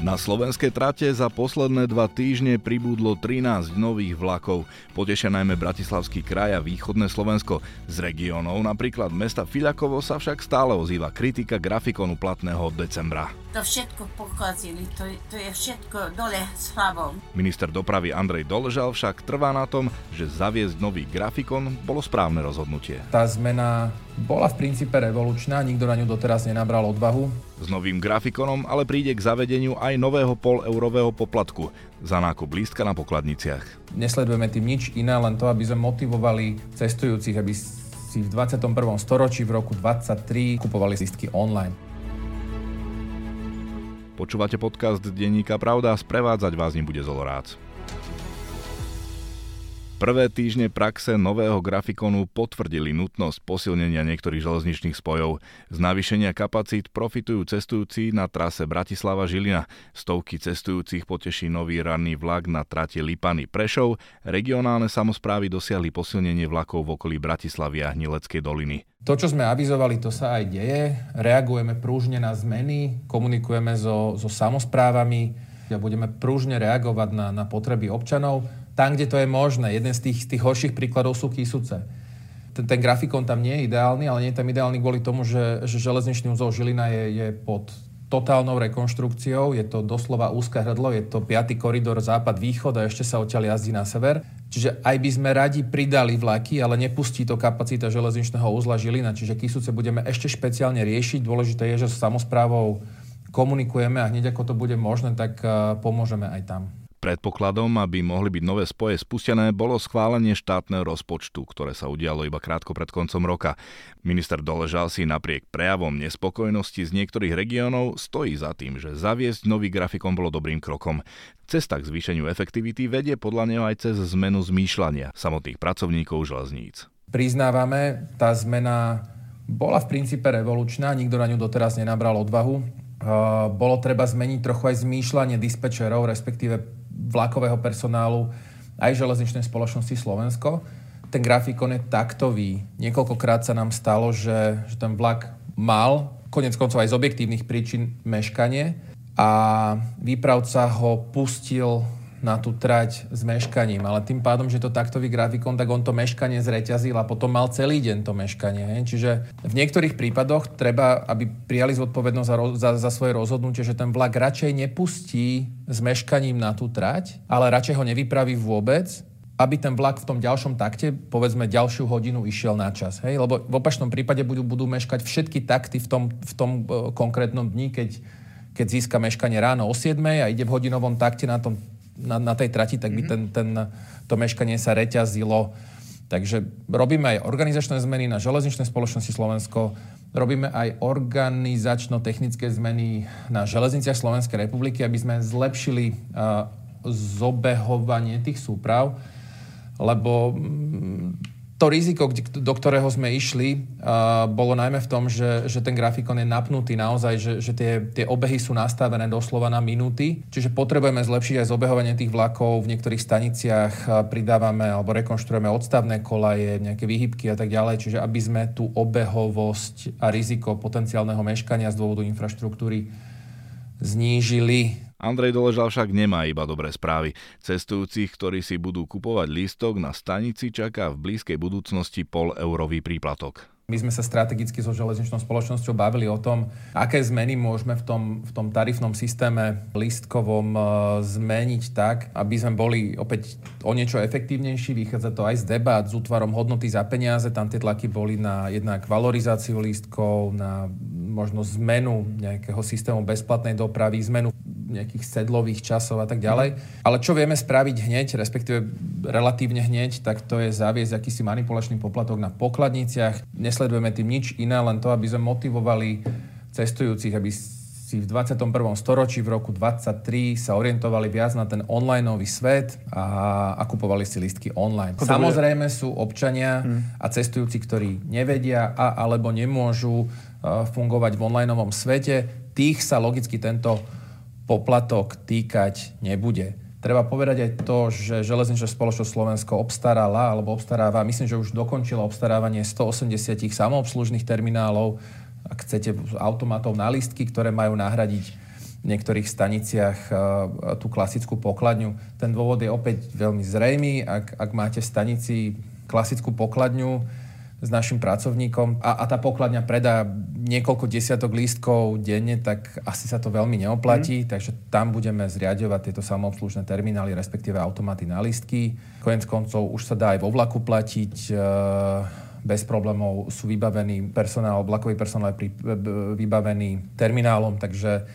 Na slovenskej trate za posledné dva týždne pribudlo 13 nových vlakov. Potešia najmä Bratislavský kraj a východné Slovensko. Z regiónov, napríklad mesta Fiľakovo, sa však stále ozýva kritika grafikonu platného od decembra. To všetko pokazili, to, to je všetko dole s hlavou. Minister dopravy Andrej Doležal však trvá na tom, že zaviesť nový grafikon bolo správne rozhodnutie. Tá zmena bola v princípe revolučná, nikto na ňu doteraz nenabral odvahu. S novým grafikonom ale príde k zavedeniu aj nového pol-eurového poplatku za nákup lístka na pokladniciach. Nesledujeme tým nič iné, len to, aby sme motivovali cestujúcich, aby si v 21. storočí v roku 2023 kupovali lístky online. Počúvate podcast Denníka Pravda, sprevádzať vás nebude Zolorác. Prvé týždne praxe nového grafikonu potvrdili nutnosť posilnenia niektorých železničných spojov. Z navýšenia kapacít profitujú cestujúci na trase Bratislava-Žilina. Stovky cestujúcich poteší nový ranný vlak na trate Lipany Prešov. Regionálne samozprávy dosiahli posilnenie vlakov v okolí Bratislavy a Hnileckej doliny. To, čo sme avizovali, to sa aj deje. Reagujeme prúžne na zmeny, komunikujeme so, so samozprávami a budeme prúžne reagovať na, na potreby občanov tam, kde to je možné. Jeden z tých, tých horších príkladov sú Kisuce. Ten, ten grafikon tam nie je ideálny, ale nie je tam ideálny kvôli tomu, že, že železničný úzol Žilina je, je pod totálnou rekonštrukciou, je to doslova úzke hrdlo, je to piatý koridor západ-východ a ešte sa odtiaľ jazdí na sever. Čiže aj by sme radi pridali vlaky, ale nepustí to kapacita železničného úzla Žilina, čiže Kisuce budeme ešte špeciálne riešiť. Dôležité je, že s samozprávou komunikujeme a hneď ako to bude možné, tak eh, pomôžeme aj tam. Predpokladom, aby mohli byť nové spoje spustené, bolo schválenie štátneho rozpočtu, ktoré sa udialo iba krátko pred koncom roka. Minister Doležal si napriek prejavom nespokojnosti z niektorých regiónov stojí za tým, že zaviesť nový grafikon bolo dobrým krokom. Cesta k zvýšeniu efektivity vedie podľa neho aj cez zmenu zmýšľania samotných pracovníkov železníc. Priznávame, tá zmena bola v princípe revolučná, nikto na ňu doteraz nenabral odvahu. Bolo treba zmeniť trochu aj zmýšľanie dispečerov, respektíve vlakového personálu aj železničnej spoločnosti Slovensko. Ten grafikon je taktový. Niekoľkokrát sa nám stalo, že, že ten vlak mal, konec koncov aj z objektívnych príčin, meškanie a výpravca ho pustil na tú trať s meškaním, ale tým pádom, že to taktový grafikon, tak on to meškanie zreťazil a potom mal celý deň to meškanie. He? Čiže v niektorých prípadoch treba, aby prijali zodpovednosť za, za, za svoje rozhodnutie, že ten vlak radšej nepustí s meškaním na tú trať, ale radšej ho nevypraví vôbec, aby ten vlak v tom ďalšom takte, povedzme ďalšiu hodinu išiel na čas. Hej? Lebo v opačnom prípade budú, budú meškať všetky takty v tom, v tom uh, konkrétnom dni, keď, keď získa meškanie ráno o 7 a ide v hodinovom takte na tom na, na tej trati, tak by mhm. ten, ten, to meškanie sa reťazilo. Takže robíme aj organizačné zmeny na železničnej spoločnosti Slovensko, robíme aj organizačno-technické zmeny na železniciach Slovenskej republiky, aby sme zlepšili uh, zobehovanie tých súprav, lebo to riziko, do ktorého sme išli, uh, bolo najmä v tom, že, že ten grafikon je napnutý naozaj, že, že tie, tie obehy sú nastavené doslova na minúty. Čiže potrebujeme zlepšiť aj zobehovanie tých vlakov. V niektorých staniciach pridávame alebo rekonštruujeme odstavné kolaje, nejaké výhybky a tak ďalej. Čiže aby sme tú obehovosť a riziko potenciálneho meškania z dôvodu infraštruktúry znížili Andrej Doležal však nemá iba dobré správy. Cestujúcich, ktorí si budú kupovať lístok na stanici, čaká v blízkej budúcnosti pol eurový príplatok. My sme sa strategicky so železničnou spoločnosťou bavili o tom, aké zmeny môžeme v tom, v tom tarifnom systéme lístkovom e, zmeniť tak, aby sme boli opäť o niečo efektívnejší. Vychádza to aj z debat s útvarom hodnoty za peniaze. Tam tie tlaky boli na jednak valorizáciu lístkov, na možno zmenu nejakého systému bezplatnej dopravy, zmenu nejakých sedlových časov a tak ďalej. Ale čo vieme spraviť hneď, respektíve relatívne hneď, tak to je zaviesť akýsi manipulačný poplatok na pokladniciach. Nesledujeme tým nič iné, len to, aby sme motivovali cestujúcich, aby si v 21. storočí v roku 23 sa orientovali viac na ten online svet a, a kupovali si listky online. Samozrejme sú občania hmm. a cestujúci, ktorí nevedia a alebo nemôžu uh, fungovať v online svete. Tých sa logicky tento poplatok týkať nebude. Treba povedať aj to, že železničná spoločnosť Slovensko obstarala alebo obstaráva, myslím, že už dokončila obstarávanie 180 samoobslužných terminálov, ak chcete, automatov na listky, ktoré majú nahradiť niektorých staniciach tú klasickú pokladňu. Ten dôvod je opäť veľmi zrejmý. Ak, ak máte v stanici klasickú pokladňu, s našim pracovníkom a, a tá pokladňa predá niekoľko desiatok lístkov denne, tak asi sa to veľmi neoplatí, mm. takže tam budeme zriadovať tieto samoobslužné terminály, respektíve automaty na lístky. Konec koncov už sa dá aj vo vlaku platiť, e, bez problémov sú vybavení personál, vlakový personál je vybavený terminálom, takže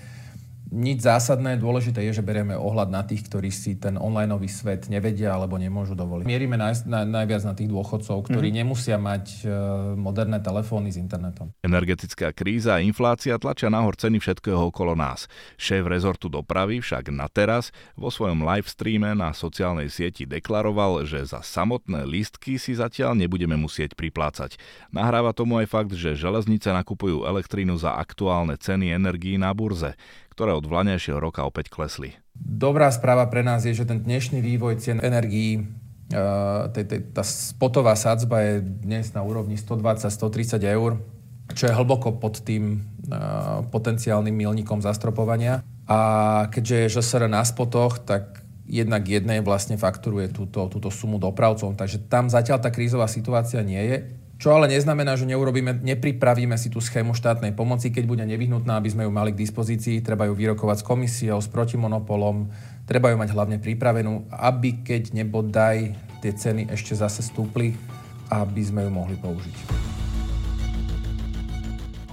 nič zásadné, dôležité je, že berieme ohľad na tých, ktorí si ten online svet nevedia alebo nemôžu dovoliť. Mierime naj, na, najviac na tých dôchodcov, ktorí mm-hmm. nemusia mať e, moderné telefóny s internetom. Energetická kríza a inflácia tlačia nahor ceny všetkého okolo nás. Šéf rezortu dopravy však na teraz vo svojom live streame na sociálnej sieti deklaroval, že za samotné lístky si zatiaľ nebudeme musieť priplácať. Nahráva tomu aj fakt, že železnice nakupujú elektrínu za aktuálne ceny energií na burze ktoré od vlanejšieho roka opäť klesli. Dobrá správa pre nás je, že ten dnešný vývoj cien energií Uh, tá spotová sadzba je dnes na úrovni 120-130 eur, čo je hlboko pod tým uh, potenciálnym milníkom zastropovania. A keďže je ŽSR na spotoch, tak jednak jednej vlastne fakturuje túto, túto sumu dopravcom. Takže tam zatiaľ tá krízová situácia nie je. Čo ale neznamená, že neurobíme, nepripravíme si tú schému štátnej pomoci, keď bude nevyhnutná, aby sme ju mali k dispozícii. Treba ju vyrokovať s komisiou, s protimonopolom, treba ju mať hlavne pripravenú, aby keď nebodaj tie ceny ešte zase stúpli, aby sme ju mohli použiť.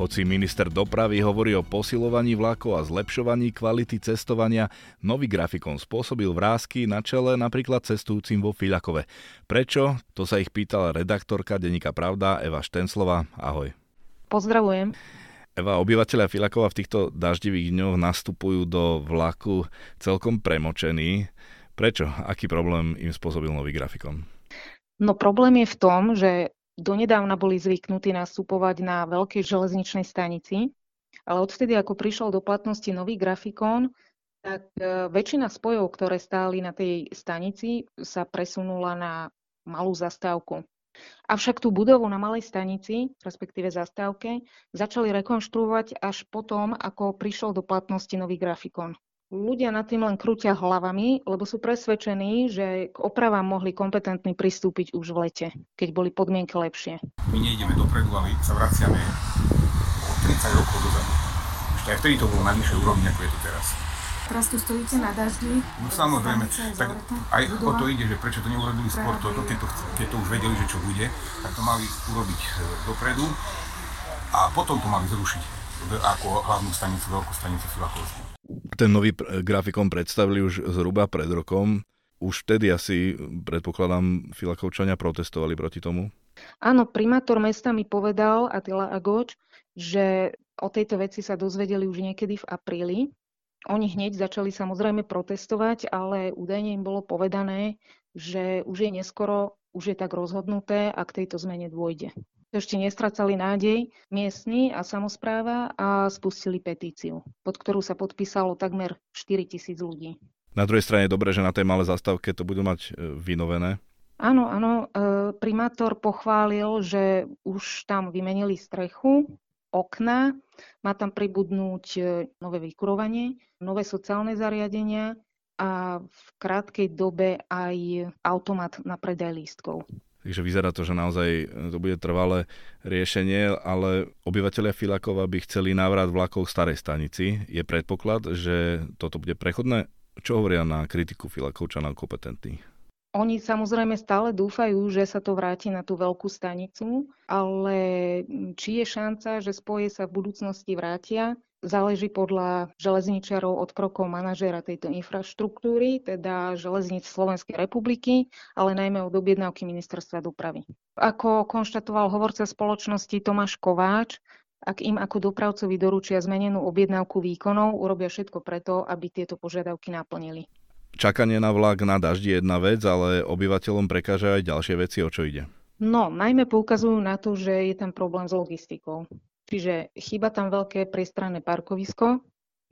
Hoci minister dopravy hovorí o posilovaní vlakov a zlepšovaní kvality cestovania, nový grafikon spôsobil vrázky na čele napríklad cestujúcim vo Fiľakove. Prečo? To sa ich pýtala redaktorka denníka Pravda Eva Štenslova. Ahoj. Pozdravujem. Eva, obyvateľia Filakova v týchto daždivých dňoch nastupujú do vlaku celkom premočení. Prečo? Aký problém im spôsobil nový grafikon? No problém je v tom, že donedávna boli zvyknutí nastupovať na veľkej železničnej stanici, ale odvtedy, ako prišiel do platnosti nový grafikón, tak e, väčšina spojov, ktoré stáli na tej stanici, sa presunula na malú zastávku. Avšak tú budovu na malej stanici, respektíve zastávke, začali rekonštruovať až potom, ako prišiel do platnosti nový grafikón. Ľudia nad tým len krútia hlavami, lebo sú presvedčení, že k opravám mohli kompetentní pristúpiť už v lete, keď boli podmienky lepšie. My nejdeme dopredu, ale sa vraciame o 30 rokov dozadu. Ešte aj vtedy to bolo na nižšej úrovni, ako je to teraz. Teraz tu stojíte na daždi. No samozrejme, tak aj o to ide, že prečo to neurobili skôr, to, keď, to, keď to už vedeli, že čo bude, tak to mali urobiť e, dopredu a potom to mali zrušiť ako hlavnú stanicu, veľkú stanicu Filakovskú. Ten nový grafikon predstavili už zhruba pred rokom. Už vtedy asi, predpokladám, Filakovčania protestovali proti tomu? Áno, primátor mesta mi povedal, Atila Agoč, že o tejto veci sa dozvedeli už niekedy v apríli. Oni hneď začali samozrejme protestovať, ale údajne im bolo povedané, že už je neskoro, už je tak rozhodnuté a k tejto zmene dôjde ešte nestracali nádej miestni a samozpráva a spustili petíciu, pod ktorú sa podpísalo takmer 4 tisíc ľudí. Na druhej strane je dobré, že na tej malej zastávke to budú mať e, vynovené. Áno, áno. E, primátor pochválil, že už tam vymenili strechu, okna, má tam pribudnúť e, nové vykurovanie, nové sociálne zariadenia a v krátkej dobe aj automat na predaj lístkov. Takže vyzerá to, že naozaj e, to bude trvalé riešenie, ale obyvateľia Filakova by chceli návrat vlakov v starej stanici. Je predpoklad, že toto bude prechodné? Čo hovoria na kritiku Filakovčanov kompetentní? Oni samozrejme stále dúfajú, že sa to vráti na tú veľkú stanicu, ale či je šanca, že spoje sa v budúcnosti vrátia, záleží podľa železničiarov od krokov manažéra tejto infraštruktúry, teda železníc Slovenskej republiky, ale najmä od objednávky ministerstva dopravy. Ako konštatoval hovorca spoločnosti Tomáš Kováč, ak im ako dopravcovi doručia zmenenú objednávku výkonov, urobia všetko preto, aby tieto požiadavky naplnili. Čakanie na vlak na daždi je jedna vec, ale obyvateľom prekáža aj ďalšie veci, o čo ide. No, najmä poukazujú na to, že je tam problém s logistikou. Čiže chýba tam veľké priestranné parkovisko,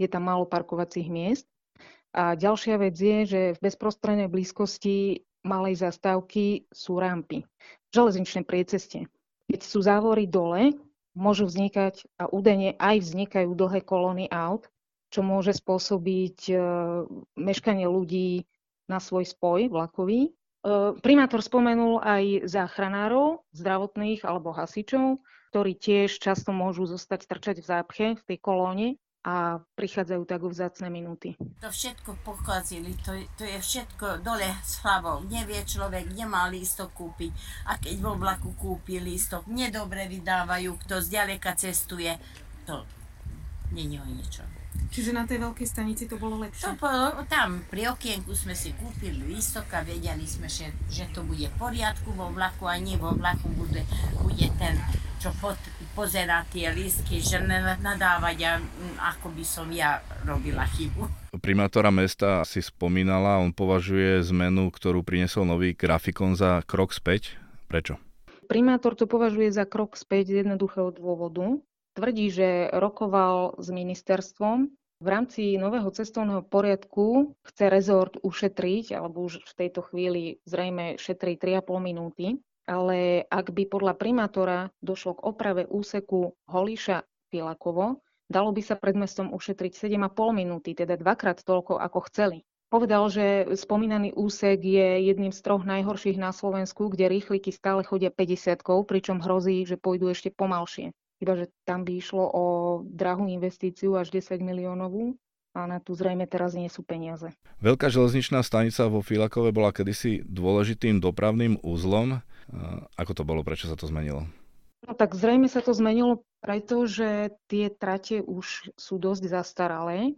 je tam málo parkovacích miest. A ďalšia vec je, že v bezprostrednej blízkosti malej zastávky sú rampy. Železničné prieceste. Keď sú závory dole, môžu vznikať a údajne aj vznikajú dlhé kolóny aut, čo môže spôsobiť e, meškanie ľudí na svoj spoj vlakový. E, primátor spomenul aj záchranárov, zdravotných alebo hasičov, ktorí tiež často môžu zostať trčať v zápche v tej kolóne a prichádzajú tak vzácne minúty. To všetko pokazili, to, to je všetko dole s hlavou. Nevie človek, nemá lístok kúpiť. A keď vo vlaku kúpi lístok, nedobre vydávajú, kto zďaleka cestuje. To není o ničom. Čiže na tej veľkej stanici to bolo lepšie? To bolo, tam pri okienku sme si kúpili lístok a vedeli sme, že, že to bude v poriadku vo vlaku a nie vo vlaku bude, bude ten, čo pod, pozerá tie lístky, že nadávať a ako by som ja robila chybu. Primátora mesta si spomínala, on považuje zmenu, ktorú priniesol nový grafikon za krok späť. Prečo? Primátor to považuje za krok späť z jednoduchého dôvodu. Tvrdí, že rokoval s ministerstvom. V rámci nového cestovného poriadku chce rezort ušetriť, alebo už v tejto chvíli zrejme šetrí 3,5 minúty, ale ak by podľa primátora došlo k oprave úseku Holiša Pilakovo, dalo by sa pred mestom ušetriť 7,5 minúty, teda dvakrát toľko, ako chceli. Povedal, že spomínaný úsek je jedným z troch najhorších na Slovensku, kde rýchliky stále chodia 50 pričom hrozí, že pôjdu ešte pomalšie iba že tam by išlo o drahú investíciu až 10 miliónovú a na tu zrejme teraz nie sú peniaze. Veľká železničná stanica vo Filakove bola kedysi dôležitým dopravným úzlom. Ako to bolo? Prečo sa to zmenilo? No tak zrejme sa to zmenilo preto, že tie trate už sú dosť zastaralé.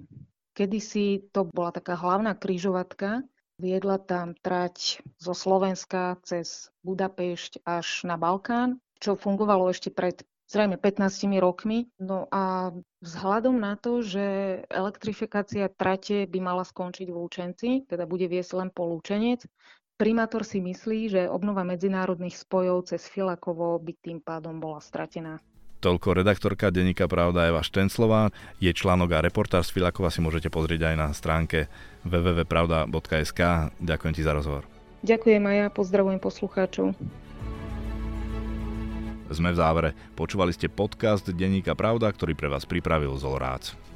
Kedysi to bola taká hlavná kryžovatka, viedla tam trať zo Slovenska cez Budapešť až na Balkán, čo fungovalo ešte pred zrejme 15 rokmi. No a vzhľadom na to, že elektrifikácia trate by mala skončiť v Lúčenci, teda bude viesť len po Lúčenec, primátor si myslí, že obnova medzinárodných spojov cez Filakovo by tým pádom bola stratená. Toľko redaktorka denníka Pravda Eva Štenclová. Je článok a reportáž z Filakova si môžete pozrieť aj na stránke www.pravda.sk. Ďakujem ti za rozhovor. Ďakujem aj ja, pozdravujem poslucháčov. Sme v závere. Počúvali ste podcast Denníka Pravda, ktorý pre vás pripravil Zolrác.